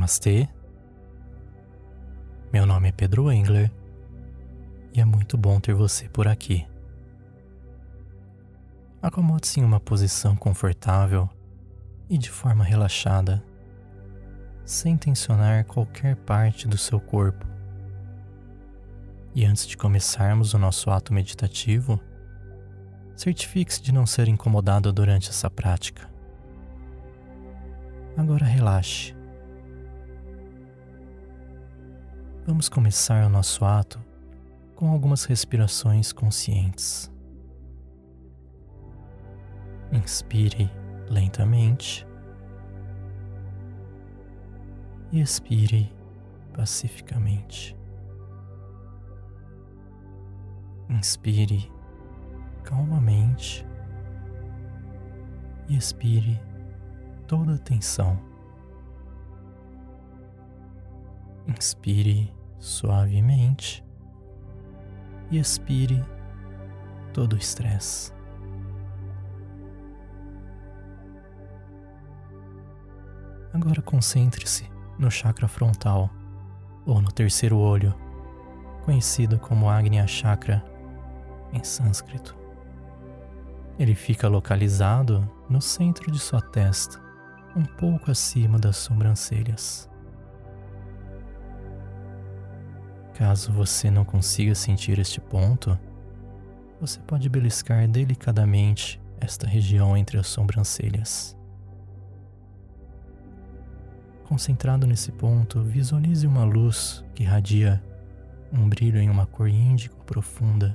Namastê. Meu nome é Pedro Engler e é muito bom ter você por aqui. Acomode-se em uma posição confortável e de forma relaxada, sem tensionar qualquer parte do seu corpo. E antes de começarmos o nosso ato meditativo, certifique-se de não ser incomodado durante essa prática. Agora relaxe Vamos começar o nosso ato com algumas respirações conscientes. Inspire lentamente e expire pacificamente. Inspire calmamente e expire toda a tensão. Inspire suavemente e expire todo o estresse. Agora concentre-se no chakra frontal ou no terceiro olho, conhecido como Agnya Chakra em sânscrito. Ele fica localizado no centro de sua testa, um pouco acima das sobrancelhas. Caso você não consiga sentir este ponto, você pode beliscar delicadamente esta região entre as sobrancelhas. Concentrado nesse ponto, visualize uma luz que irradia um brilho em uma cor índigo profunda,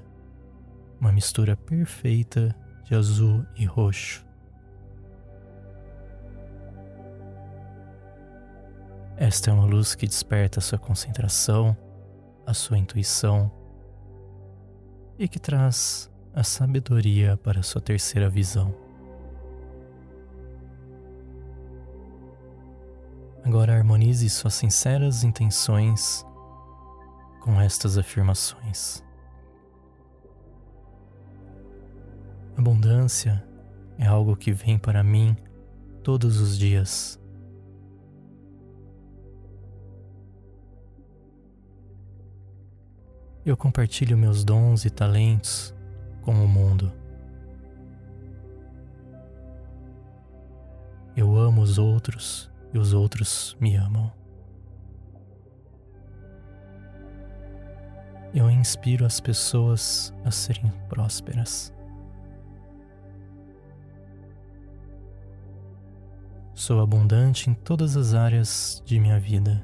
uma mistura perfeita de azul e roxo. Esta é uma luz que desperta sua concentração a sua intuição e que traz a sabedoria para a sua terceira visão. Agora harmonize suas sinceras intenções com estas afirmações. Abundância é algo que vem para mim todos os dias. Eu compartilho meus dons e talentos com o mundo. Eu amo os outros e os outros me amam. Eu inspiro as pessoas a serem prósperas. Sou abundante em todas as áreas de minha vida.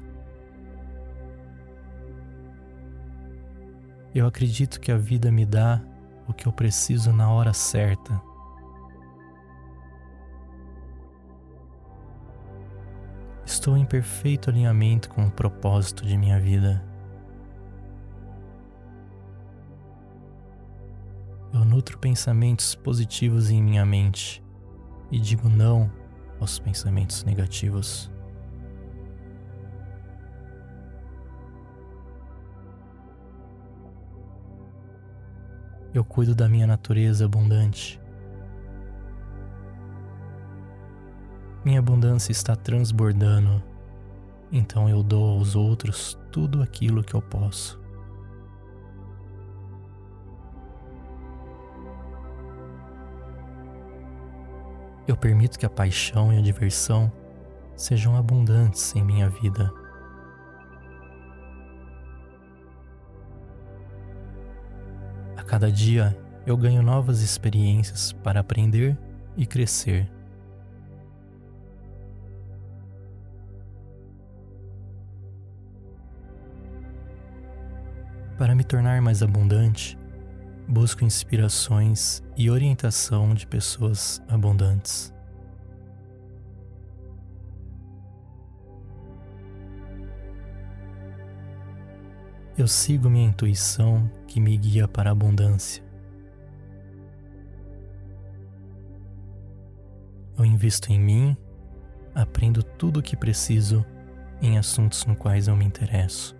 Eu acredito que a vida me dá o que eu preciso na hora certa. Estou em perfeito alinhamento com o propósito de minha vida. Eu nutro pensamentos positivos em minha mente e digo não aos pensamentos negativos. Eu cuido da minha natureza abundante. Minha abundância está transbordando, então eu dou aos outros tudo aquilo que eu posso. Eu permito que a paixão e a diversão sejam abundantes em minha vida. Cada dia eu ganho novas experiências para aprender e crescer. Para me tornar mais abundante, busco inspirações e orientação de pessoas abundantes. Eu sigo minha intuição que me guia para a abundância. Eu invisto em mim, aprendo tudo o que preciso em assuntos no quais eu me interesso.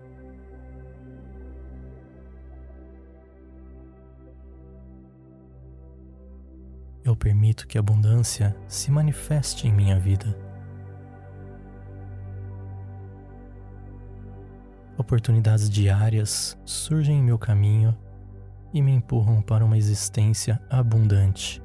Eu permito que a abundância se manifeste em minha vida. Oportunidades diárias surgem em meu caminho e me empurram para uma existência abundante.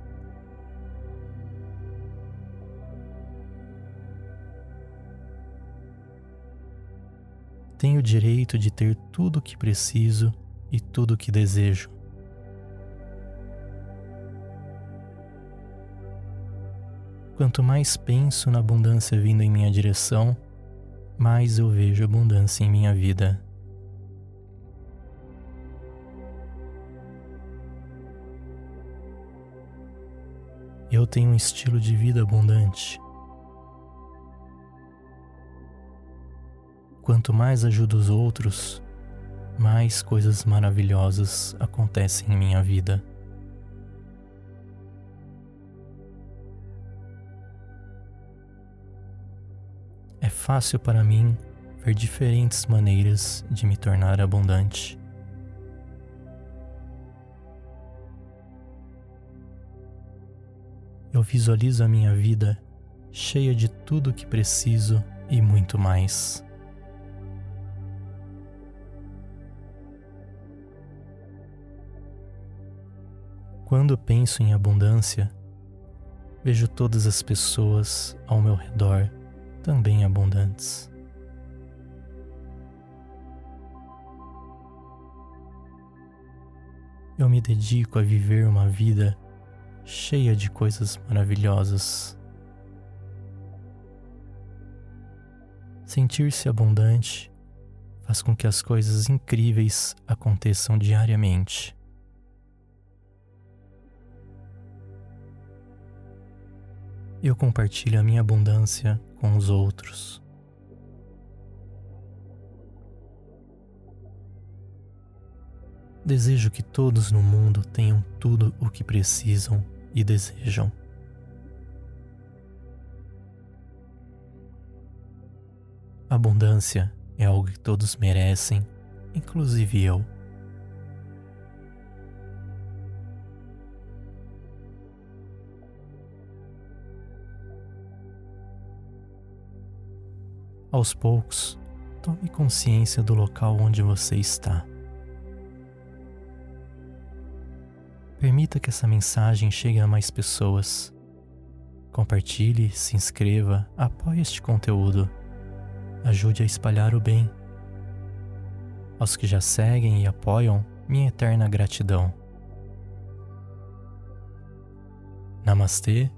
Tenho o direito de ter tudo o que preciso e tudo o que desejo. Quanto mais penso na abundância vindo em minha direção, mais eu vejo abundância em minha vida. Eu tenho um estilo de vida abundante. Quanto mais ajudo os outros, mais coisas maravilhosas acontecem em minha vida. Fácil para mim ver diferentes maneiras de me tornar abundante. Eu visualizo a minha vida cheia de tudo o que preciso e muito mais. Quando penso em abundância, vejo todas as pessoas ao meu redor também abundantes. Eu me dedico a viver uma vida cheia de coisas maravilhosas. Sentir-se abundante faz com que as coisas incríveis aconteçam diariamente. Eu compartilho a minha abundância com os outros. Desejo que todos no mundo tenham tudo o que precisam e desejam. Abundância é algo que todos merecem, inclusive eu. Aos poucos, tome consciência do local onde você está. Permita que essa mensagem chegue a mais pessoas. Compartilhe, se inscreva, apoie este conteúdo. Ajude a espalhar o bem. Aos que já seguem e apoiam, minha eterna gratidão. Namastê